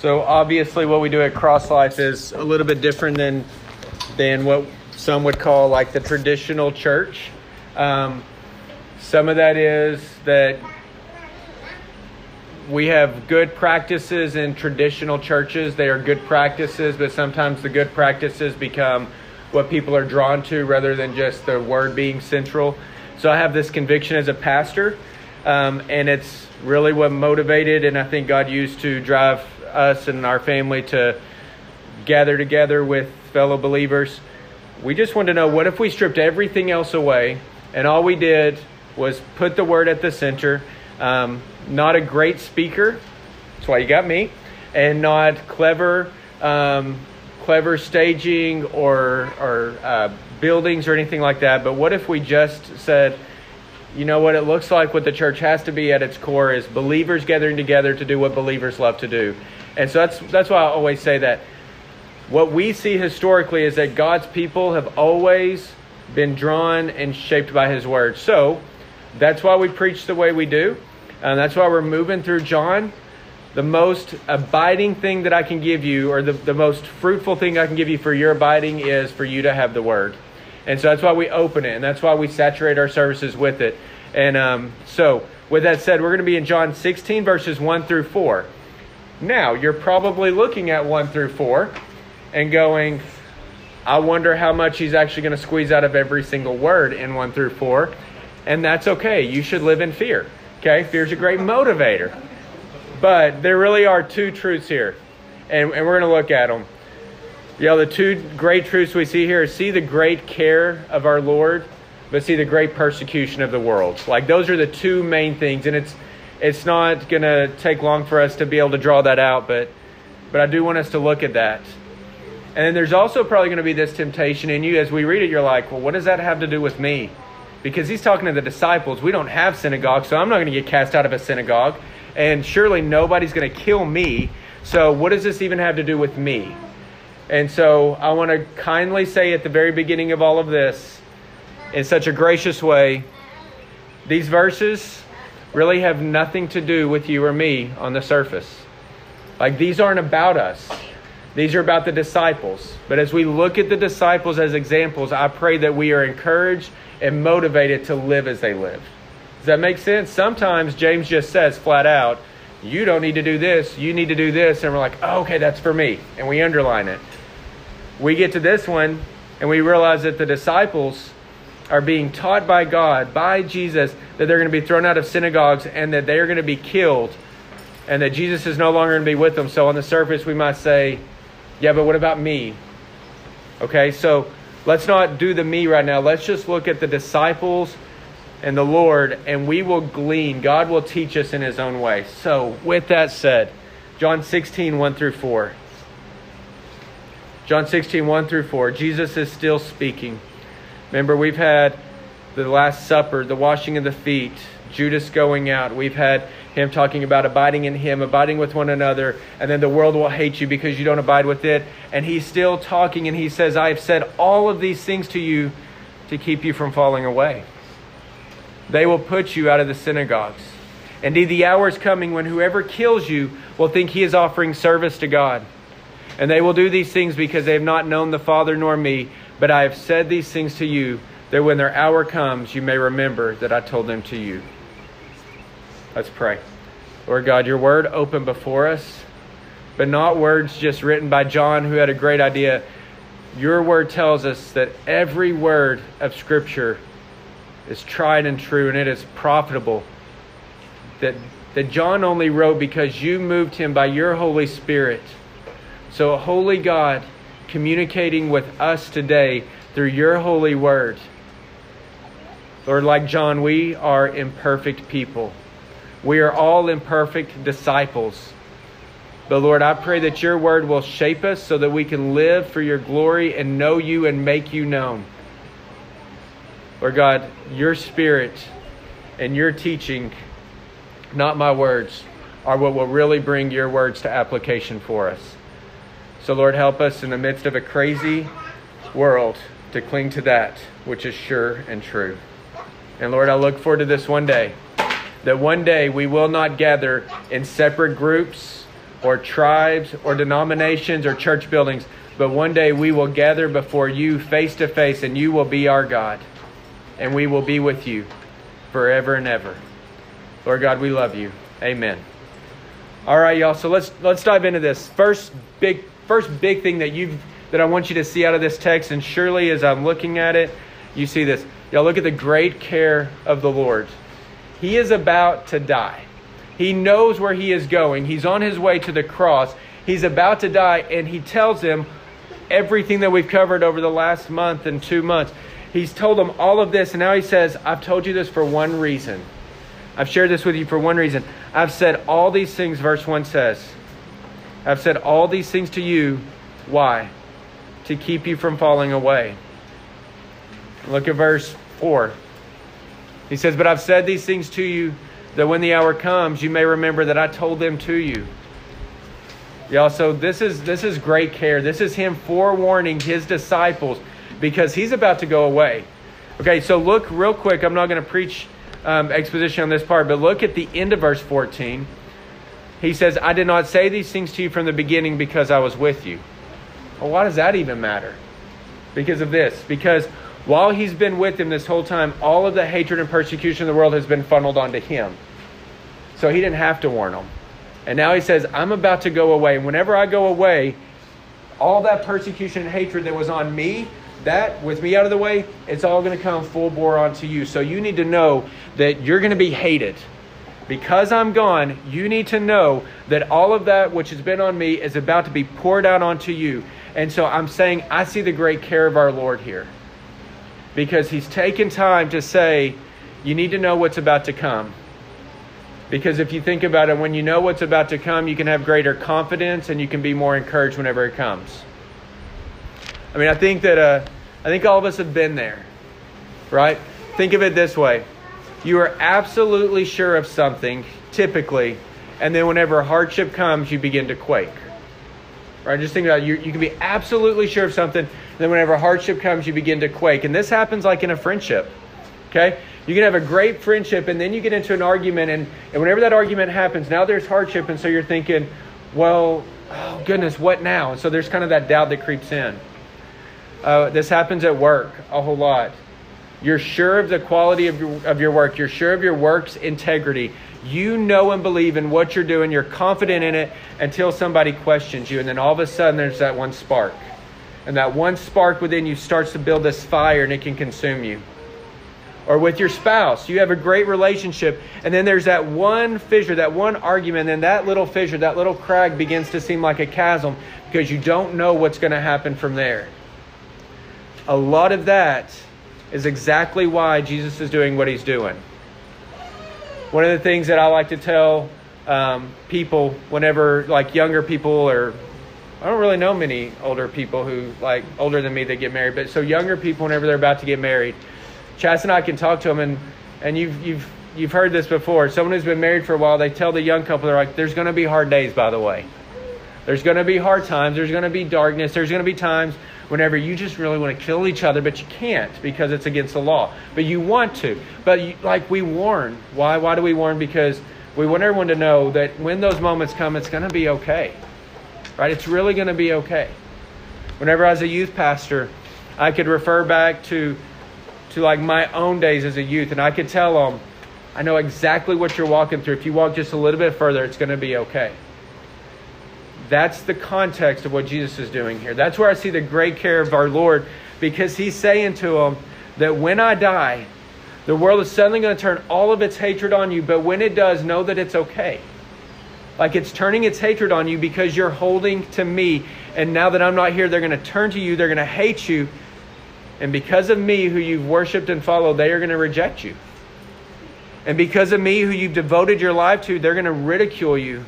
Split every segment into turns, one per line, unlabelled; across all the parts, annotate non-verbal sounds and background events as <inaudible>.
So obviously, what we do at Cross Life is a little bit different than than what some would call like the traditional church. Um, some of that is that we have good practices in traditional churches. They are good practices, but sometimes the good practices become what people are drawn to rather than just the word being central. So I have this conviction as a pastor, um, and it's really what motivated and I think God used to drive us and our family to gather together with fellow believers. We just want to know what if we stripped everything else away and all we did was put the word at the center. Um, not a great speaker, that's why you got me, and not clever, um, clever staging or or uh, buildings or anything like that. But what if we just said, you know what it looks like? What the church has to be at its core is believers gathering together to do what believers love to do, and so that's that's why I always say that. What we see historically is that God's people have always been drawn and shaped by His Word. So that's why we preach the way we do. And that's why we're moving through John. The most abiding thing that I can give you, or the, the most fruitful thing I can give you for your abiding, is for you to have the Word. And so that's why we open it, and that's why we saturate our services with it. And um, so, with that said, we're going to be in John 16, verses 1 through 4. Now, you're probably looking at 1 through 4 and going, I wonder how much he's actually going to squeeze out of every single word in 1 through 4. And that's okay. You should live in fear. Okay? Fear's a great motivator. But there really are two truths here. And, and we're going to look at them. You know, the two great truths we see here is see the great care of our Lord, but see the great persecution of the world. Like those are the two main things. And it's it's not going to take long for us to be able to draw that out, but but I do want us to look at that. And then there's also probably going to be this temptation in you as we read it, you're like, well, what does that have to do with me? Because he's talking to the disciples. We don't have synagogue, so I'm not going to get cast out of a synagogue. And surely nobody's going to kill me. So what does this even have to do with me? And so I want to kindly say at the very beginning of all of this, in such a gracious way, these verses really have nothing to do with you or me on the surface. Like these aren't about us. These are about the disciples. But as we look at the disciples as examples, I pray that we are encouraged and motivated to live as they live. Does that make sense? Sometimes James just says flat out, you don't need to do this, you need to do this. And we're like, oh, okay, that's for me. And we underline it. We get to this one and we realize that the disciples are being taught by God, by Jesus, that they're going to be thrown out of synagogues and that they are going to be killed and that Jesus is no longer going to be with them. So on the surface, we might say, yeah, but what about me? Okay, so let's not do the me right now. Let's just look at the disciples and the Lord, and we will glean. God will teach us in His own way. So, with that said, John 16, 1 through 4. John 16, 1 through 4. Jesus is still speaking. Remember, we've had the Last Supper, the washing of the feet, Judas going out. We've had him talking about abiding in him, abiding with one another, and then the world will hate you because you don't abide with it. And he's still talking and he says, I have said all of these things to you to keep you from falling away. They will put you out of the synagogues. Indeed, the hour is coming when whoever kills you will think he is offering service to God. And they will do these things because they have not known the Father nor me. But I have said these things to you, that when their hour comes, you may remember that I told them to you. Let's pray. Lord God, your word open before us, but not words just written by John, who had a great idea. Your word tells us that every word of Scripture is tried and true, and it is profitable. That, that John only wrote because you moved him by your Holy Spirit. So, holy God, communicating with us today through your holy word. Lord, like John, we are imperfect people. We are all imperfect disciples. But Lord, I pray that your word will shape us so that we can live for your glory and know you and make you known. Lord God, your spirit and your teaching, not my words, are what will really bring your words to application for us. So, Lord, help us in the midst of a crazy world to cling to that which is sure and true. And Lord, I look forward to this one day that one day we will not gather in separate groups or tribes or denominations or church buildings, but one day we will gather before you face to face and you will be our God and we will be with you forever and ever. Lord God, we love you. Amen. All right, y'all. So let's let's dive into this. First big first big thing that you that I want you to see out of this text and surely as I'm looking at it, you see this. Y'all look at the great care of the Lord. He is about to die. He knows where he is going. He's on his way to the cross. He's about to die, and he tells him everything that we've covered over the last month and two months. He's told them all of this, and now he says, I've told you this for one reason. I've shared this with you for one reason. I've said all these things, verse 1 says. I've said all these things to you. Why? To keep you from falling away. Look at verse 4. He says, But I've said these things to you that when the hour comes, you may remember that I told them to you. Y'all, so this is this is great care. This is him forewarning his disciples because he's about to go away. Okay, so look real quick. I'm not going to preach um, exposition on this part, but look at the end of verse 14. He says, I did not say these things to you from the beginning because I was with you. Well, why does that even matter? Because of this. Because while he's been with him this whole time, all of the hatred and persecution of the world has been funneled onto him. So he didn't have to warn them. And now he says, I'm about to go away. And whenever I go away, all that persecution and hatred that was on me, that with me out of the way, it's all going to come full bore onto you. So you need to know that you're going to be hated. Because I'm gone, you need to know that all of that which has been on me is about to be poured out onto you. And so I'm saying, I see the great care of our Lord here because he's taken time to say, you need to know what's about to come. Because if you think about it, when you know what's about to come, you can have greater confidence and you can be more encouraged whenever it comes. I mean, I think that uh, I think all of us have been there, right? Think of it this way: you are absolutely sure of something, typically, and then whenever hardship comes, you begin to quake. Right? Just think about it. You, you can be absolutely sure of something, and then whenever hardship comes, you begin to quake. And this happens like in a friendship. Okay? You can have a great friendship and then you get into an argument, and, and whenever that argument happens, now there's hardship, and so you're thinking, well, oh goodness, what now? And so there's kind of that doubt that creeps in. Uh, this happens at work a whole lot. You're sure of the quality of your, of your work, you're sure of your work's integrity. You know and believe in what you're doing, you're confident in it until somebody questions you, and then all of a sudden there's that one spark and that one spark within you starts to build this fire and it can consume you. Or with your spouse, you have a great relationship, and then there's that one fissure, that one argument, and that little fissure, that little crag begins to seem like a chasm because you don't know what's going to happen from there. A lot of that is exactly why Jesus is doing what he's doing. One of the things that I like to tell um, people whenever, like younger people or I don't really know many older people who like older than me that get married, but so younger people whenever they're about to get married, Chas and I can talk to them and and you've you've you've heard this before. Someone who's been married for a while, they tell the young couple they're like, "There's going to be hard days, by the way. There's going to be hard times. There's going to be darkness. There's going to be times whenever you just really want to kill each other, but you can't because it's against the law. But you want to. But you, like we warn. Why? Why do we warn? Because we want everyone to know that when those moments come, it's going to be okay right? It's really going to be okay. Whenever I was a youth pastor, I could refer back to to like my own days as a youth, and I could tell them, I know exactly what you're walking through. If you walk just a little bit further, it's going to be okay. That's the context of what Jesus is doing here. That's where I see the great care of our Lord, because He's saying to them that when I die, the world is suddenly going to turn all of its hatred on you, but when it does, know that it's okay. Like it's turning its hatred on you because you're holding to me. And now that I'm not here, they're going to turn to you. They're going to hate you. And because of me, who you've worshiped and followed, they are going to reject you. And because of me, who you've devoted your life to, they're going to ridicule you.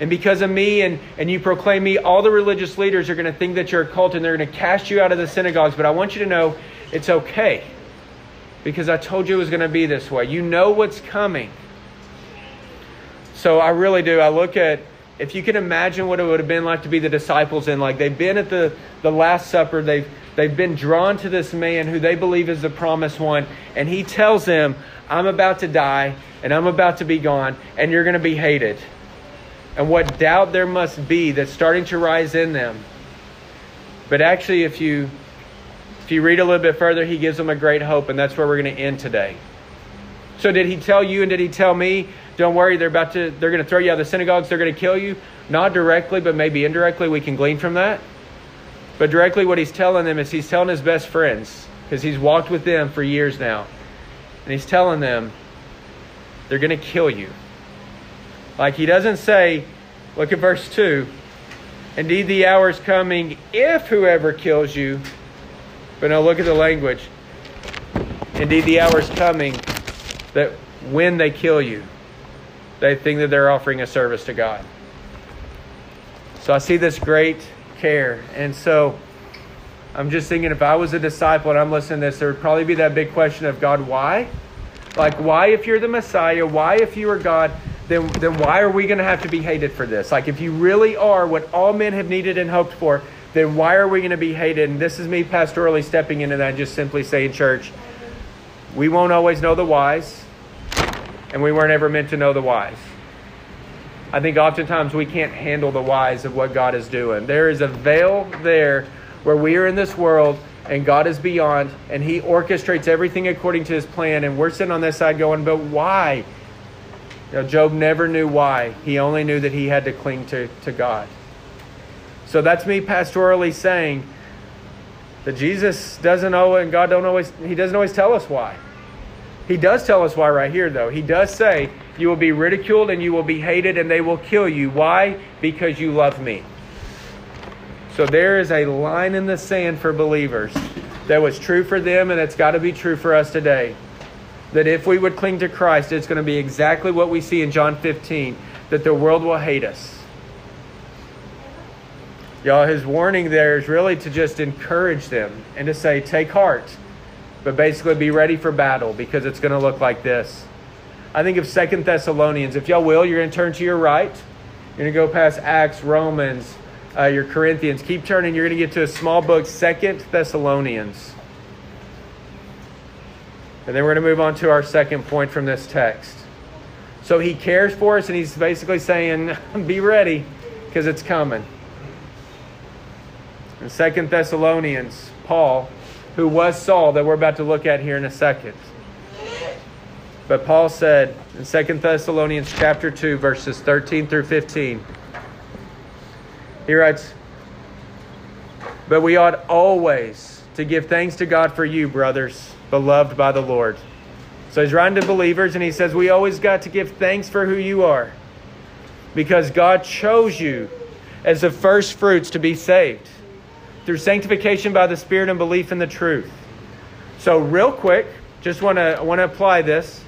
And because of me and, and you proclaim me, all the religious leaders are going to think that you're a cult and they're going to cast you out of the synagogues. But I want you to know it's okay because I told you it was going to be this way. You know what's coming. So I really do. I look at if you can imagine what it would have been like to be the disciples and like they've been at the, the Last Supper, they've they've been drawn to this man who they believe is the promised one, and he tells them, I'm about to die and I'm about to be gone, and you're gonna be hated. And what doubt there must be that's starting to rise in them. But actually, if you if you read a little bit further, he gives them a great hope, and that's where we're going to end today. So did he tell you and did he tell me, don't worry, they're about to they're going to throw you out of the synagogues, they're going to kill you? Not directly, but maybe indirectly we can glean from that. But directly what he's telling them is he's telling his best friends because he's walked with them for years now. And he's telling them they're going to kill you. Like he doesn't say, look at verse 2. Indeed, the hour is coming if whoever kills you but now look at the language. Indeed, the hour is coming that when they kill you, they think that they're offering a service to God. So I see this great care. And so I'm just thinking if I was a disciple and I'm listening to this, there would probably be that big question of God, why? Like, why, if you're the Messiah, why, if you are God, then, then why are we going to have to be hated for this? Like, if you really are what all men have needed and hoped for, then why are we going to be hated? And this is me pastorally stepping into that, just simply saying, church, we won't always know the whys, and we weren't ever meant to know the whys. I think oftentimes we can't handle the whys of what God is doing. There is a veil there where we are in this world and God is beyond, and He orchestrates everything according to His plan, and we're sitting on this side going, but why? You know, Job never knew why. He only knew that he had to cling to, to God. So that's me pastorally saying that Jesus doesn't know and God don't always he doesn't always tell us why. He does tell us why right here though. He does say you will be ridiculed and you will be hated and they will kill you. Why? Because you love me. So there is a line in the sand for believers that was true for them and it's got to be true for us today. That if we would cling to Christ, it's going to be exactly what we see in John 15 that the world will hate us Y'all, his warning there is really to just encourage them and to say, take heart, but basically be ready for battle because it's going to look like this. I think of Second Thessalonians. If y'all will, you're going to turn to your right. You're going to go past Acts, Romans, uh, your Corinthians. Keep turning. You're going to get to a small book, Second Thessalonians. And then we're going to move on to our second point from this text. So he cares for us, and he's basically saying, <laughs> be ready because it's coming. In Second Thessalonians, Paul, who was Saul, that we're about to look at here in a second. But Paul said in Second Thessalonians chapter 2, verses 13 through 15, he writes, But we ought always to give thanks to God for you, brothers, beloved by the Lord. So he's writing to believers and he says, We always got to give thanks for who you are because God chose you as the first fruits to be saved through sanctification by the Spirit and belief in the truth. So, real quick, just want to want to apply this.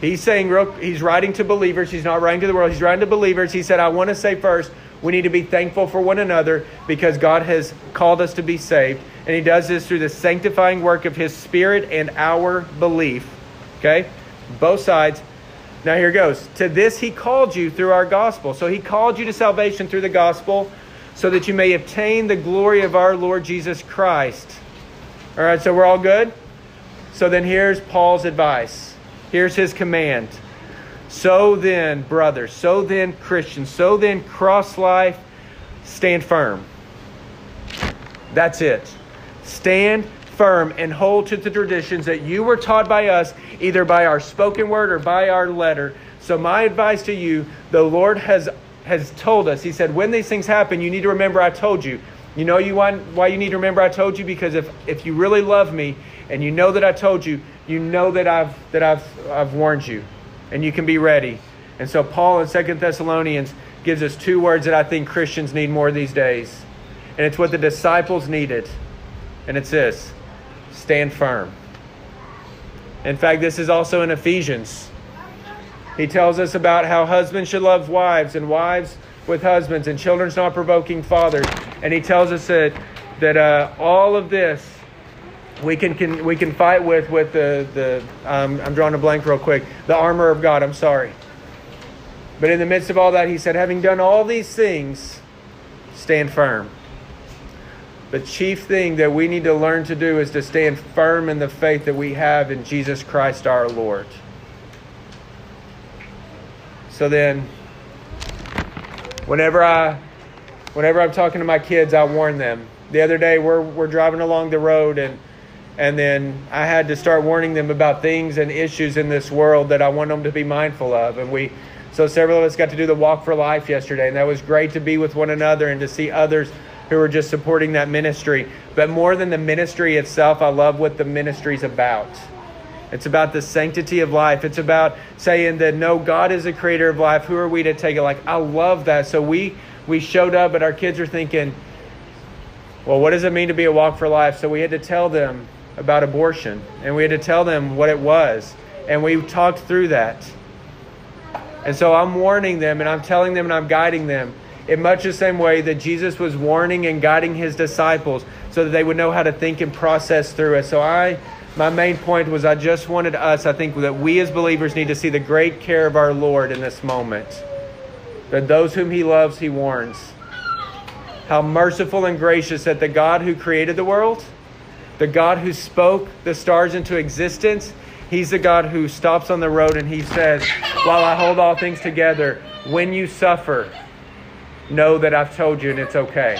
He's saying real, he's writing to believers. He's not writing to the world. He's writing to believers. He said, "I want to say first, we need to be thankful for one another because God has called us to be saved, and He does this through the sanctifying work of His Spirit and our belief." Okay, both sides. Now here goes. To this He called you through our gospel. So He called you to salvation through the gospel so that you may obtain the glory of our Lord Jesus Christ. All right, so we're all good? So then here's Paul's advice. Here's his command. So then, brothers, so then, Christians, so then, cross life, stand firm. That's it. Stand firm and hold to the traditions that you were taught by us, either by our spoken word or by our letter. So, my advice to you the Lord has has told us. He said, when these things happen, you need to remember I told you. You know you want, why you need to remember I told you? Because if, if you really love me and you know that I told you, you know that I've, that I've, I've warned you and you can be ready. And so Paul in Second Thessalonians gives us two words that I think Christians need more these days. And it's what the disciples needed. And it's this stand firm. In fact, this is also in Ephesians. He tells us about how husbands should love wives and wives with husbands and children's not provoking fathers. And he tells us that, that uh, all of this we can, can, we can fight with with the, the um, I'm drawing a blank real quick, the armor of God. I'm sorry. But in the midst of all that, he said, having done all these things, stand firm. The chief thing that we need to learn to do is to stand firm in the faith that we have in Jesus Christ our Lord. So then, Whenever I whenever I'm talking to my kids, I warn them. The other day we're we're driving along the road and and then I had to start warning them about things and issues in this world that I want them to be mindful of. And we so several of us got to do the walk for life yesterday, and that was great to be with one another and to see others who are just supporting that ministry. But more than the ministry itself, I love what the ministry's about. It's about the sanctity of life. It's about saying that no, God is the creator of life. Who are we to take it? Like I love that. So we we showed up, but our kids are thinking, well, what does it mean to be a walk for life? So we had to tell them about abortion, and we had to tell them what it was, and we talked through that. And so I'm warning them, and I'm telling them, and I'm guiding them in much the same way that Jesus was warning and guiding his disciples so that they would know how to think and process through it. So I my main point was I just wanted us, I think that we as believers need to see the great care of our Lord in this moment. That those whom he loves, he warns. How merciful and gracious that the God who created the world, the God who spoke the stars into existence, he's the God who stops on the road and he says, While I hold all things together, when you suffer, know that I've told you and it's okay.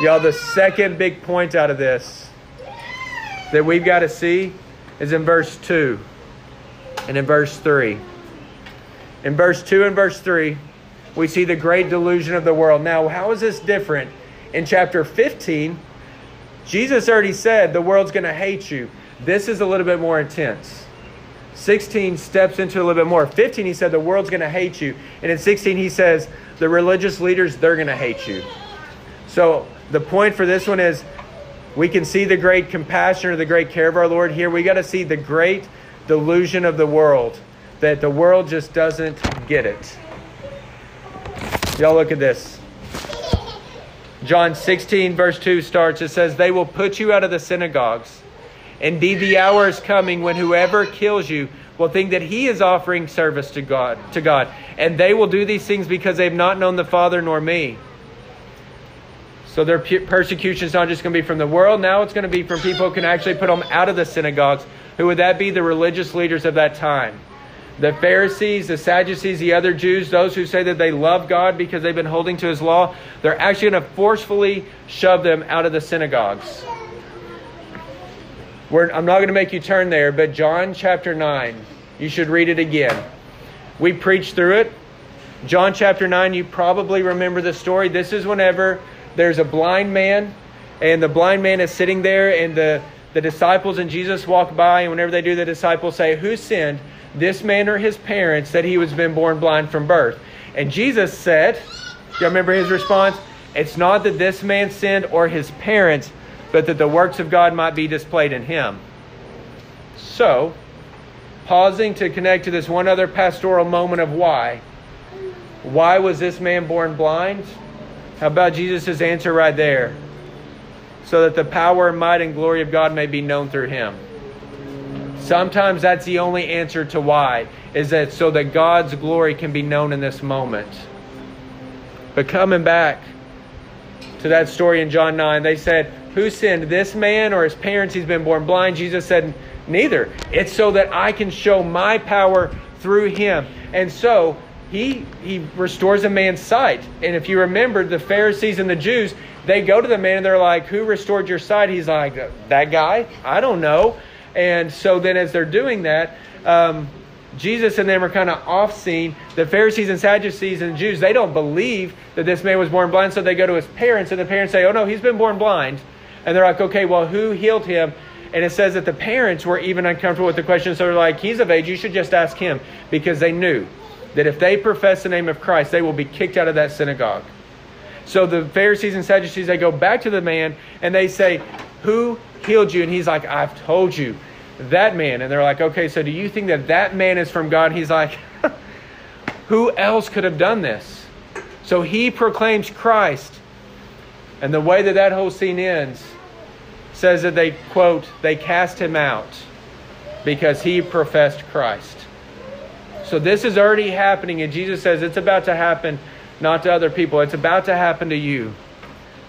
Y'all, the second big point out of this that we've got to see is in verse 2 and in verse 3. In verse 2 and verse 3, we see the great delusion of the world. Now, how is this different? In chapter 15, Jesus already said the world's going to hate you. This is a little bit more intense. 16 steps into a little bit more. 15, he said the world's going to hate you. And in 16, he says the religious leaders, they're going to hate you. So the point for this one is we can see the great compassion or the great care of our Lord here. We got to see the great delusion of the world that the world just doesn't get it. Y'all look at this. John 16, verse 2 starts. It says, They will put you out of the synagogues. Indeed, the hour is coming when whoever kills you will think that he is offering service to God, to God. And they will do these things because they've not known the Father nor me. So their persecution is not just going to be from the world, now it's going to be from people who can actually put them out of the synagogues. Who would that be? The religious leaders of that time. The Pharisees, the Sadducees, the other Jews, those who say that they love God because they've been holding to his law, they're actually going to forcefully shove them out of the synagogues. We're, I'm not going to make you turn there, but John chapter 9, you should read it again. We preached through it. John chapter 9, you probably remember the story. This is whenever there's a blind man, and the blind man is sitting there, and the, the disciples and Jesus walk by, and whenever they do, the disciples say, Who sinned, this man or his parents, that he was been born blind from birth? And Jesus said, Do you remember his response? It's not that this man sinned or his parents, but that the works of God might be displayed in him. So, pausing to connect to this one other pastoral moment of why. Why was this man born blind? How about Jesus' answer right there? So that the power might and glory of God may be known through him. Sometimes that's the only answer to why, is that so that God's glory can be known in this moment. But coming back to that story in John 9, they said, Who sinned, this man or his parents? He's been born blind. Jesus said, Neither. It's so that I can show my power through him. And so he he restores a man's sight. And if you remember, the Pharisees and the Jews, they go to the man and they're like, "Who restored your sight?" He's like, "That guy? I don't know." And so then, as they're doing that, um, Jesus and them are kind of off scene. The Pharisees and Sadducees and Jews, they don't believe that this man was born blind, so they go to his parents, and the parents say, "Oh no, he's been born blind." And they're like, "Okay, well, who healed him?" And it says that the parents were even uncomfortable with the question, so they're like, "He's of age. You should just ask him," because they knew that if they profess the name of Christ, they will be kicked out of that synagogue. So the Pharisees and Sadducees, they go back to the man and they say, Who healed you? And he's like, I've told you, that man. And they're like, Okay, so do you think that that man is from God? He's like, <laughs> Who else could have done this? So he proclaims Christ. And the way that that whole scene ends says that they, quote, they cast him out because he professed Christ. So this is already happening, and Jesus says it's about to happen not to other people, it's about to happen to you.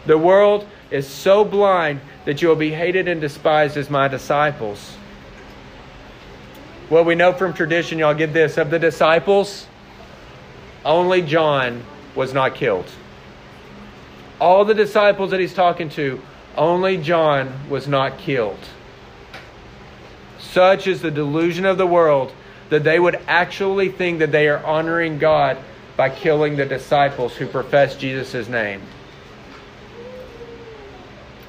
The world is so blind that you will be hated and despised as my disciples. Well, we know from tradition, y'all get this, of the disciples, only John was not killed. All the disciples that he's talking to, only John was not killed. Such is the delusion of the world that they would actually think that they are honoring God by killing the disciples who profess Jesus' name.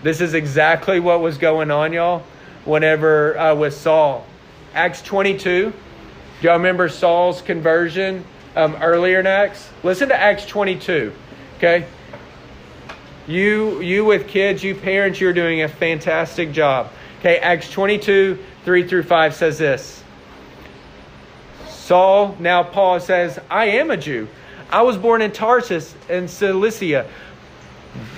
This is exactly what was going on, y'all, whenever uh, with Saul. Acts 22. Do y'all remember Saul's conversion um, earlier in Acts? Listen to Acts 22, okay? You, you with kids, you parents, you're doing a fantastic job. Okay, Acts 22, 3 through 5 says this. Saul, now Paul says, I am a Jew. I was born in Tarsus in Cilicia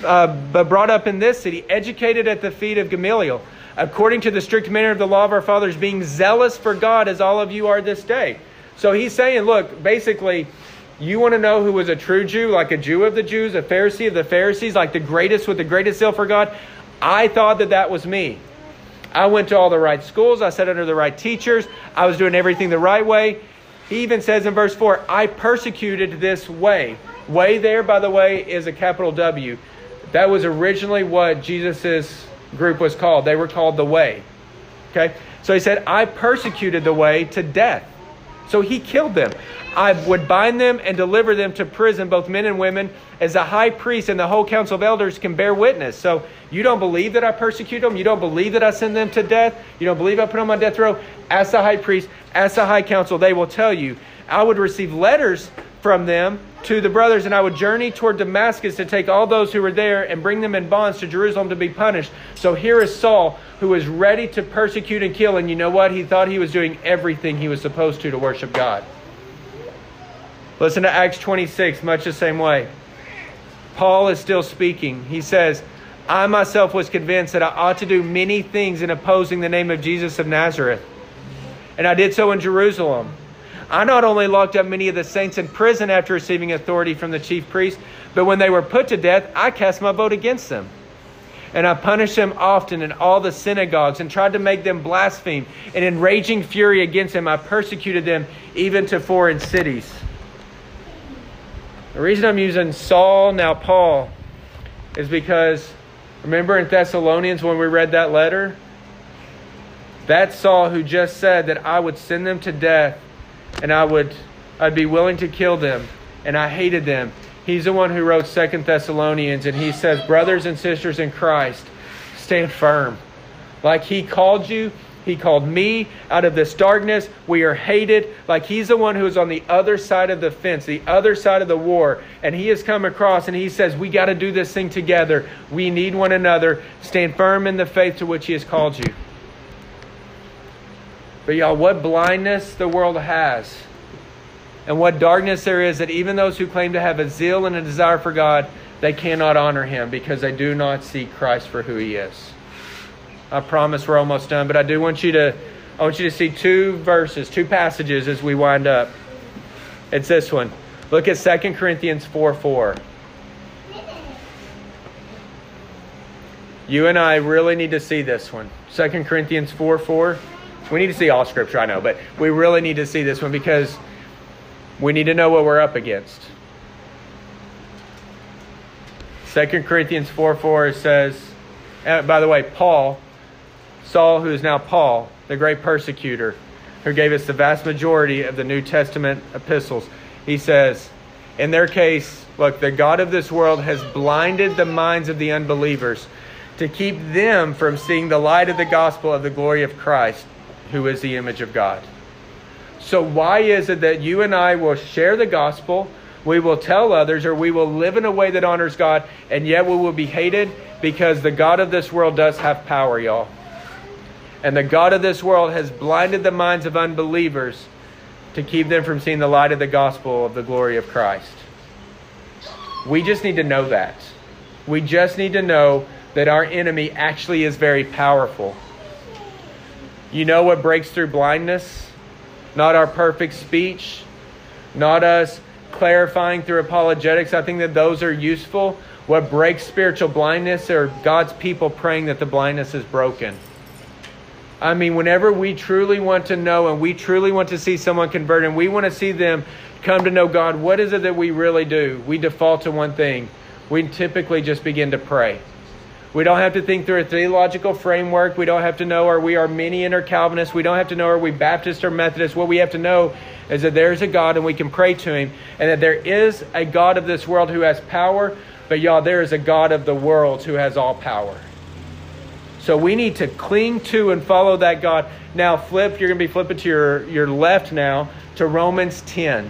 uh, but brought up in this city, educated at the feet of Gamaliel, according to the strict manner of the law of our fathers, being zealous for God as all of you are this day. So he's saying, look, basically, you want to know who was a true Jew, like a Jew of the Jews, a Pharisee of the Pharisees, like the greatest with the greatest zeal for God? I thought that that was me. I went to all the right schools. I sat under the right teachers. I was doing everything the right way. He even says in verse 4, I persecuted this way. Way there, by the way, is a capital W. That was originally what Jesus' group was called. They were called the Way. Okay? So he said, I persecuted the Way to death. So he killed them. I would bind them and deliver them to prison, both men and women, as the high priest and the whole council of elders can bear witness. So you don't believe that I persecute them? You don't believe that I send them to death? You don't believe I put them on death row? Ask the high priest, ask the high council, they will tell you. I would receive letters from them to the brothers, and I would journey toward Damascus to take all those who were there and bring them in bonds to Jerusalem to be punished. So here is Saul, who was ready to persecute and kill, and you know what? He thought he was doing everything he was supposed to to worship God. Listen to Acts 26, much the same way. Paul is still speaking. He says, I myself was convinced that I ought to do many things in opposing the name of Jesus of Nazareth. And I did so in Jerusalem I not only locked up many of the saints in prison after receiving authority from the chief priest, but when they were put to death, I cast my vote against them. And I punished them often in all the synagogues and tried to make them blaspheme. And in raging fury against them, I persecuted them even to foreign cities. The reason I'm using Saul, now Paul, is because remember in Thessalonians when we read that letter? That Saul who just said that I would send them to death and I would I'd be willing to kill them and I hated them. He's the one who wrote Second Thessalonians and he says, "Brothers and sisters in Christ, stand firm. Like he called you, he called me out of this darkness. We are hated. Like he's the one who is on the other side of the fence, the other side of the war. And he has come across and he says, We got to do this thing together. We need one another. Stand firm in the faith to which he has called you. But y'all, what blindness the world has, and what darkness there is that even those who claim to have a zeal and a desire for God, they cannot honor Him because they do not see Christ for who He is. I promise we're almost done, but I do want you to I want you to see two verses, two passages as we wind up. It's this one. Look at 2 Corinthians 4 4. You and I really need to see this one. 2 Corinthians 4 4. We need to see all scripture, I know, but we really need to see this one because we need to know what we're up against. 2 Corinthians 4 4 says, uh, by the way, Paul, Saul, who is now Paul, the great persecutor, who gave us the vast majority of the New Testament epistles, he says, in their case, look, the God of this world has blinded the minds of the unbelievers to keep them from seeing the light of the gospel of the glory of Christ who is the image of God. So, why is it that you and I will share the gospel, we will tell others, or we will live in a way that honors God, and yet we will be hated because the God of this world does have power, y'all. And the God of this world has blinded the minds of unbelievers to keep them from seeing the light of the gospel of the glory of Christ. We just need to know that. We just need to know that our enemy actually is very powerful. You know what breaks through blindness? Not our perfect speech, not us clarifying through apologetics. I think that those are useful. What breaks spiritual blindness are God's people praying that the blindness is broken. I mean, whenever we truly want to know and we truly want to see someone convert and we want to see them come to know God, what is it that we really do? We default to one thing. We typically just begin to pray. We don't have to think through a theological framework. We don't have to know are we Arminian or Calvinist. We don't have to know are we Baptist or Methodist. What we have to know is that there's a God and we can pray to him and that there is a God of this world who has power, but y'all, there is a God of the world who has all power. So we need to cling to and follow that God. Now flip, you're going to be flipping to your, your left now to Romans 10.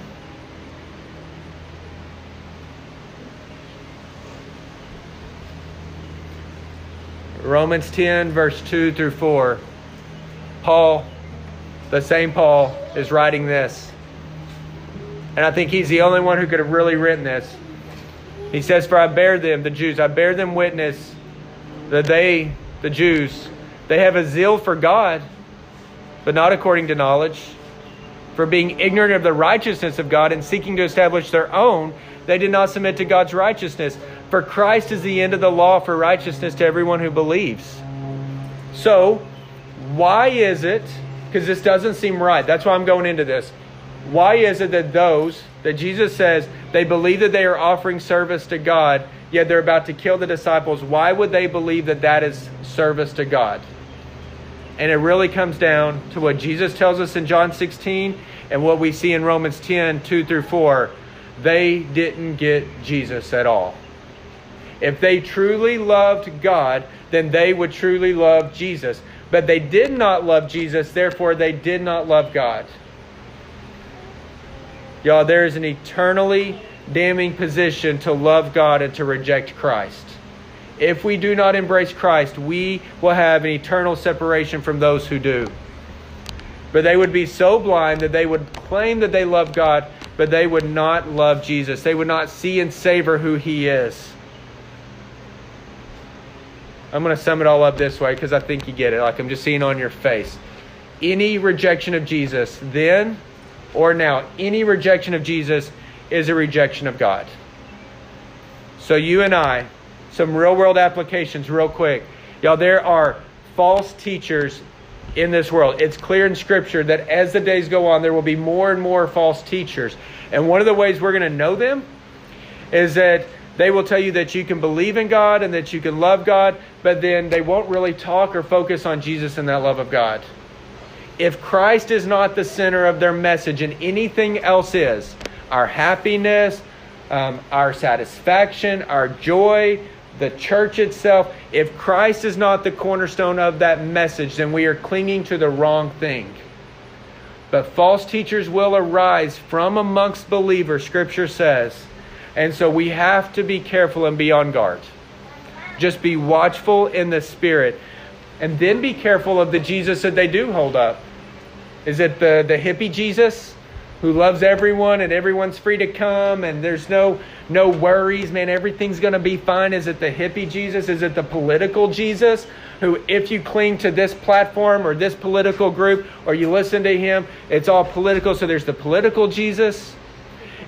Romans 10, verse 2 through 4. Paul, the same Paul, is writing this. And I think he's the only one who could have really written this. He says, For I bear them, the Jews, I bear them witness that they, the Jews, they have a zeal for God, but not according to knowledge. For being ignorant of the righteousness of God and seeking to establish their own, they did not submit to God's righteousness. For Christ is the end of the law for righteousness to everyone who believes. So, why is it, because this doesn't seem right, that's why I'm going into this. Why is it that those that Jesus says they believe that they are offering service to God, yet they're about to kill the disciples? Why would they believe that that is service to God? And it really comes down to what Jesus tells us in John 16 and what we see in Romans 10 2 through 4. They didn't get Jesus at all. If they truly loved God, then they would truly love Jesus. But they did not love Jesus, therefore, they did not love God. Y'all, there is an eternally damning position to love God and to reject Christ. If we do not embrace Christ, we will have an eternal separation from those who do. But they would be so blind that they would claim that they love God, but they would not love Jesus. They would not see and savor who He is. I'm going to sum it all up this way because I think you get it. Like I'm just seeing on your face. Any rejection of Jesus then or now, any rejection of Jesus is a rejection of God. So, you and I, some real world applications, real quick. Y'all, there are false teachers in this world. It's clear in Scripture that as the days go on, there will be more and more false teachers. And one of the ways we're going to know them is that they will tell you that you can believe in God and that you can love God, but then they won't really talk or focus on Jesus and that love of God. If Christ is not the center of their message and anything else is, our happiness, um, our satisfaction, our joy, the church itself, if Christ is not the cornerstone of that message, then we are clinging to the wrong thing. But false teachers will arise from amongst believers, Scripture says. And so we have to be careful and be on guard. Just be watchful in the Spirit. And then be careful of the Jesus that they do hold up. Is it the, the hippie Jesus who loves everyone and everyone's free to come and there's no no worries, man, everything's gonna be fine? Is it the hippie Jesus? Is it the political Jesus who if you cling to this platform or this political group or you listen to him, it's all political, so there's the political Jesus?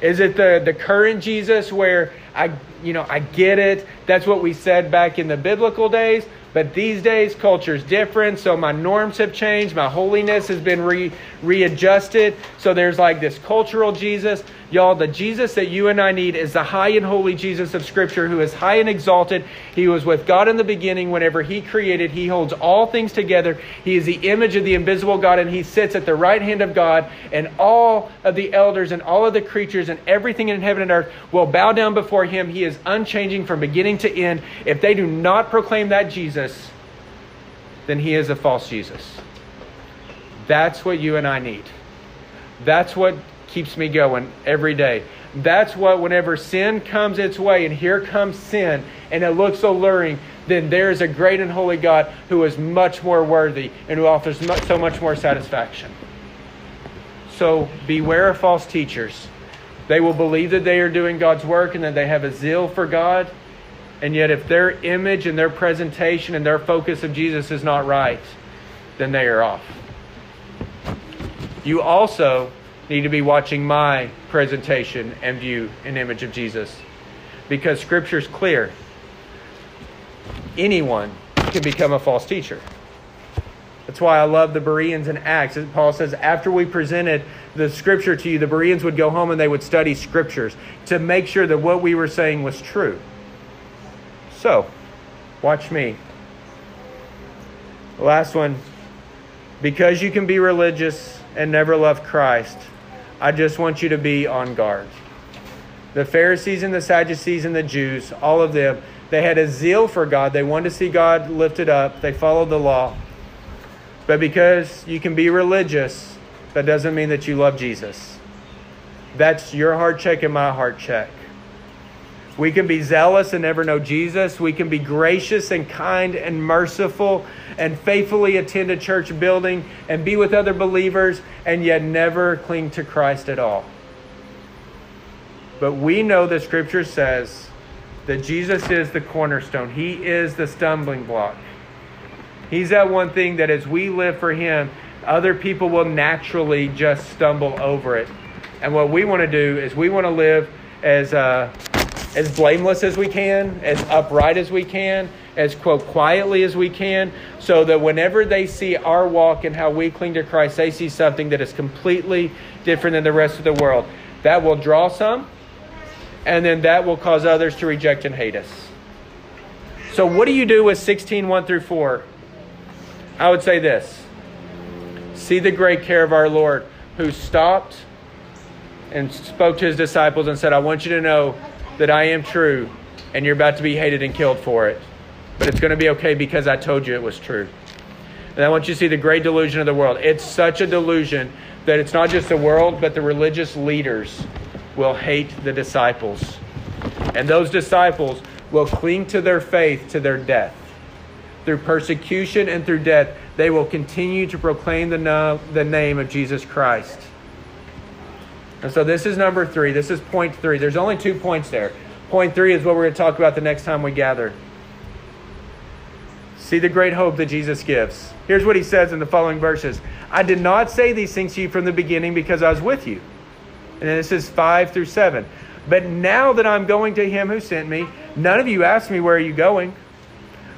Is it the, the current Jesus where I, you know, I get it. That's what we said back in the biblical days. But these days, culture is different, so my norms have changed. My holiness has been re- readjusted. So there's like this cultural Jesus. Y'all, the Jesus that you and I need is the high and holy Jesus of Scripture who is high and exalted. He was with God in the beginning whenever He created. He holds all things together. He is the image of the invisible God, and He sits at the right hand of God. And all of the elders and all of the creatures and everything in heaven and earth will bow down before Him. He is unchanging from beginning to end. If they do not proclaim that Jesus, then He is a false Jesus. That's what you and I need. That's what keeps me going every day. That's what, whenever sin comes its way, and here comes sin, and it looks alluring, then there is a great and holy God who is much more worthy and who offers so much more satisfaction. So beware of false teachers. They will believe that they are doing God's work and that they have a zeal for God. And yet, if their image and their presentation and their focus of Jesus is not right, then they are off. You also need to be watching my presentation and view an image of Jesus because scripture is clear. Anyone can become a false teacher. That's why I love the Bereans in Acts. Paul says, after we presented the scripture to you, the Bereans would go home and they would study scriptures to make sure that what we were saying was true. So, watch me. The last one. Because you can be religious and never love Christ, I just want you to be on guard. The Pharisees and the Sadducees and the Jews, all of them, they had a zeal for God. They wanted to see God lifted up. They followed the law. But because you can be religious, that doesn't mean that you love Jesus. That's your heart check and my heart check. We can be zealous and never know Jesus. We can be gracious and kind and merciful and faithfully attend a church building and be with other believers and yet never cling to Christ at all. But we know the scripture says that Jesus is the cornerstone, He is the stumbling block. He's that one thing that as we live for Him, other people will naturally just stumble over it. And what we want to do is we want to live as uh, as blameless as we can, as upright as we can, as quote quietly as we can, so that whenever they see our walk and how we cling to Christ, they see something that is completely different than the rest of the world. That will draw some, and then that will cause others to reject and hate us. So, what do you do with 16 1 through 4? I would say this See the great care of our Lord, who stopped and spoke to his disciples and said, I want you to know that I am true, and you're about to be hated and killed for it. But it's going to be okay because I told you it was true. And I want you to see the great delusion of the world. It's such a delusion that it's not just the world, but the religious leaders will hate the disciples. And those disciples will cling to their faith to their death. Through persecution and through death, they will continue to proclaim the, no, the name of Jesus Christ. And so this is number three. This is point three. There's only two points there. Point three is what we're going to talk about the next time we gather. See the great hope that Jesus gives. Here's what he says in the following verses I did not say these things to you from the beginning because I was with you. And this is 5 through 7. But now that I'm going to him who sent me, none of you asked me, Where are you going?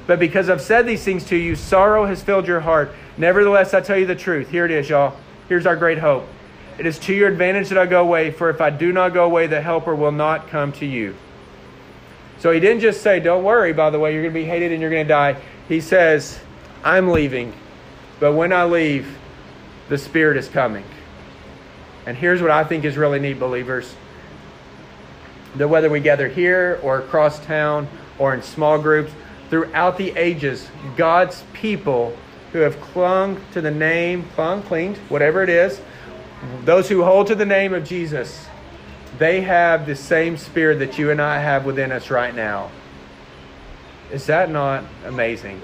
But because I've said these things to you, sorrow has filled your heart. Nevertheless, I tell you the truth. Here it is, y'all. Here's our great hope. It is to your advantage that I go away, for if I do not go away, the Helper will not come to you. So he didn't just say, Don't worry, by the way, you're going to be hated and you're going to die. He says, I'm leaving, but when I leave, the Spirit is coming. And here's what I think is really neat, believers that whether we gather here or across town or in small groups, throughout the ages, God's people who have clung to the name, clung, cleaned, whatever it is, those who hold to the name of Jesus, they have the same spirit that you and I have within us right now. Is that not amazing?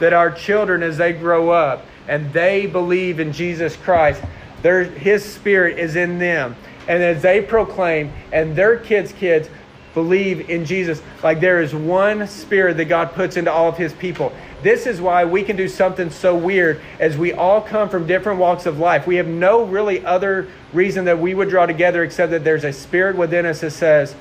That our children, as they grow up and they believe in Jesus Christ, their, His Spirit is in them. And as they proclaim, and their kids' kids believe in Jesus, like there is one Spirit that God puts into all of His people. This is why we can do something so weird as we all come from different walks of life. We have no really other reason that we would draw together except that there's a spirit within us that says,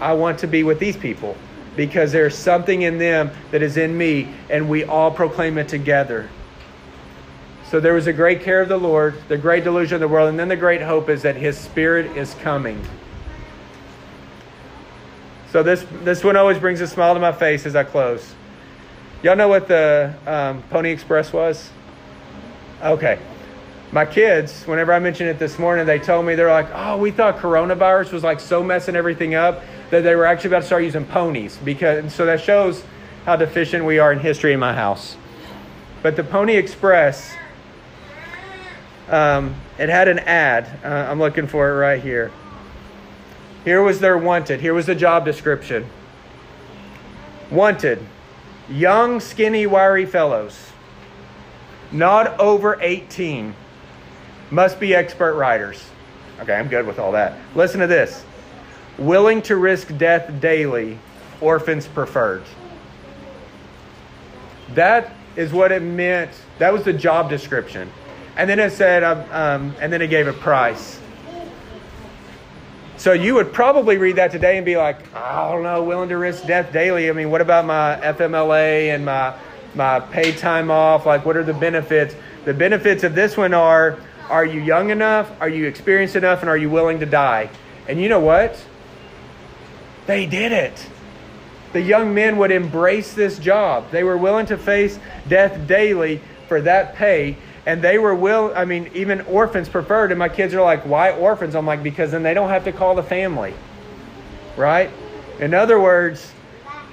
I want to be with these people because there's something in them that is in me, and we all proclaim it together. So there was a great care of the Lord, the great delusion of the world, and then the great hope is that His Spirit is coming. So this this one always brings a smile to my face as I close. Y'all know what the um, Pony Express was? Okay. My kids, whenever I mentioned it this morning, they told me they're like, "Oh, we thought coronavirus was like so messing everything up that they were actually about to start using ponies." Because so that shows how deficient we are in history in my house. But the Pony Express, um, it had an ad. Uh, I'm looking for it right here. Here was their wanted. Here was the job description. Wanted young, skinny, wiry fellows, not over 18, must be expert riders. Okay, I'm good with all that. Listen to this willing to risk death daily, orphans preferred. That is what it meant. That was the job description. And then it said, um, um and then it gave a price. So you would probably read that today and be like, I don't know, willing to risk death daily. I mean, what about my FMLA and my my paid time off? Like, what are the benefits? The benefits of this one are are you young enough? Are you experienced enough? And are you willing to die? And you know what? They did it. The young men would embrace this job. They were willing to face death daily for that pay. And they were will I mean, even orphans preferred. And my kids are like, why orphans? I'm like, because then they don't have to call the family. Right? In other words,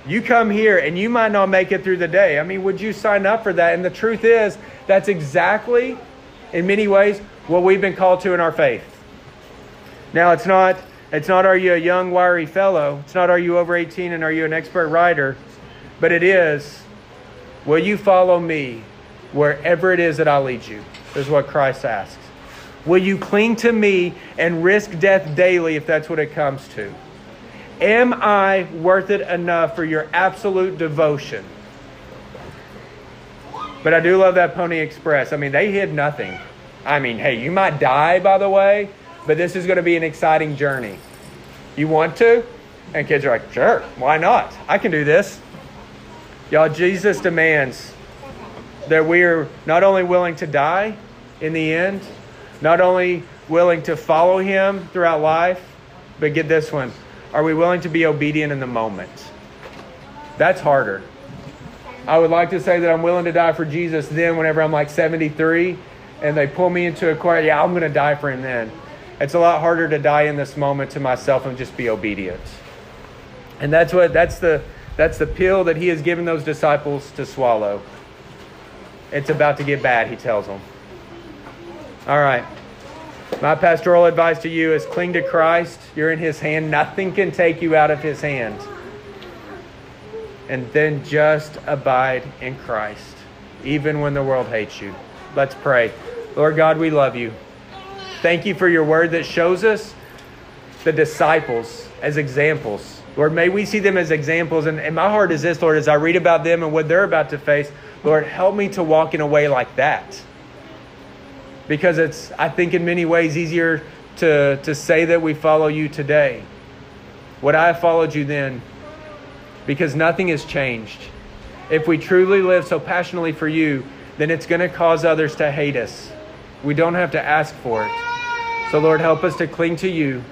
you come here and you might not make it through the day. I mean, would you sign up for that? And the truth is, that's exactly, in many ways, what we've been called to in our faith. Now, it's not, it's not are you a young, wiry fellow? It's not are you over 18 and are you an expert rider? But it is, will you follow me wherever it is that I lead you? Is what Christ asks. Will you cling to me and risk death daily if that's what it comes to? Am I worth it enough for your absolute devotion? But I do love that Pony Express. I mean, they hid nothing. I mean, hey, you might die, by the way, but this is going to be an exciting journey. You want to? And kids are like, sure, why not? I can do this. Y'all, Jesus demands that we are not only willing to die in the end, not only willing to follow him throughout life, but get this one are we willing to be obedient in the moment? That's harder. I would like to say that I'm willing to die for Jesus then whenever I'm like 73 and they pull me into a choir, yeah, I'm going to die for him then. It's a lot harder to die in this moment to myself and just be obedient. And that's what that's the that's the pill that he has given those disciples to swallow. It's about to get bad, he tells them. All right. My pastoral advice to you is cling to Christ. You're in His hand. Nothing can take you out of His hand. And then just abide in Christ, even when the world hates you. Let's pray. Lord God, we love you. Thank you for your word that shows us the disciples as examples. Lord, may we see them as examples. And, and my heart is this, Lord, as I read about them and what they're about to face, Lord, help me to walk in a way like that because it's, I think, in many ways easier to, to say that we follow you today. Would I have followed you then? Because nothing has changed. If we truly live so passionately for you, then it's going to cause others to hate us. We don't have to ask for it. So, Lord, help us to cling to you.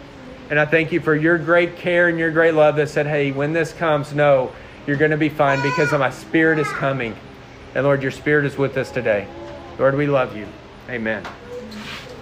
And I thank you for your great care and your great love that said, hey, when this comes, no, you're going to be fine because my spirit is coming. And Lord, your spirit is with us today. Lord, we love you. Amen.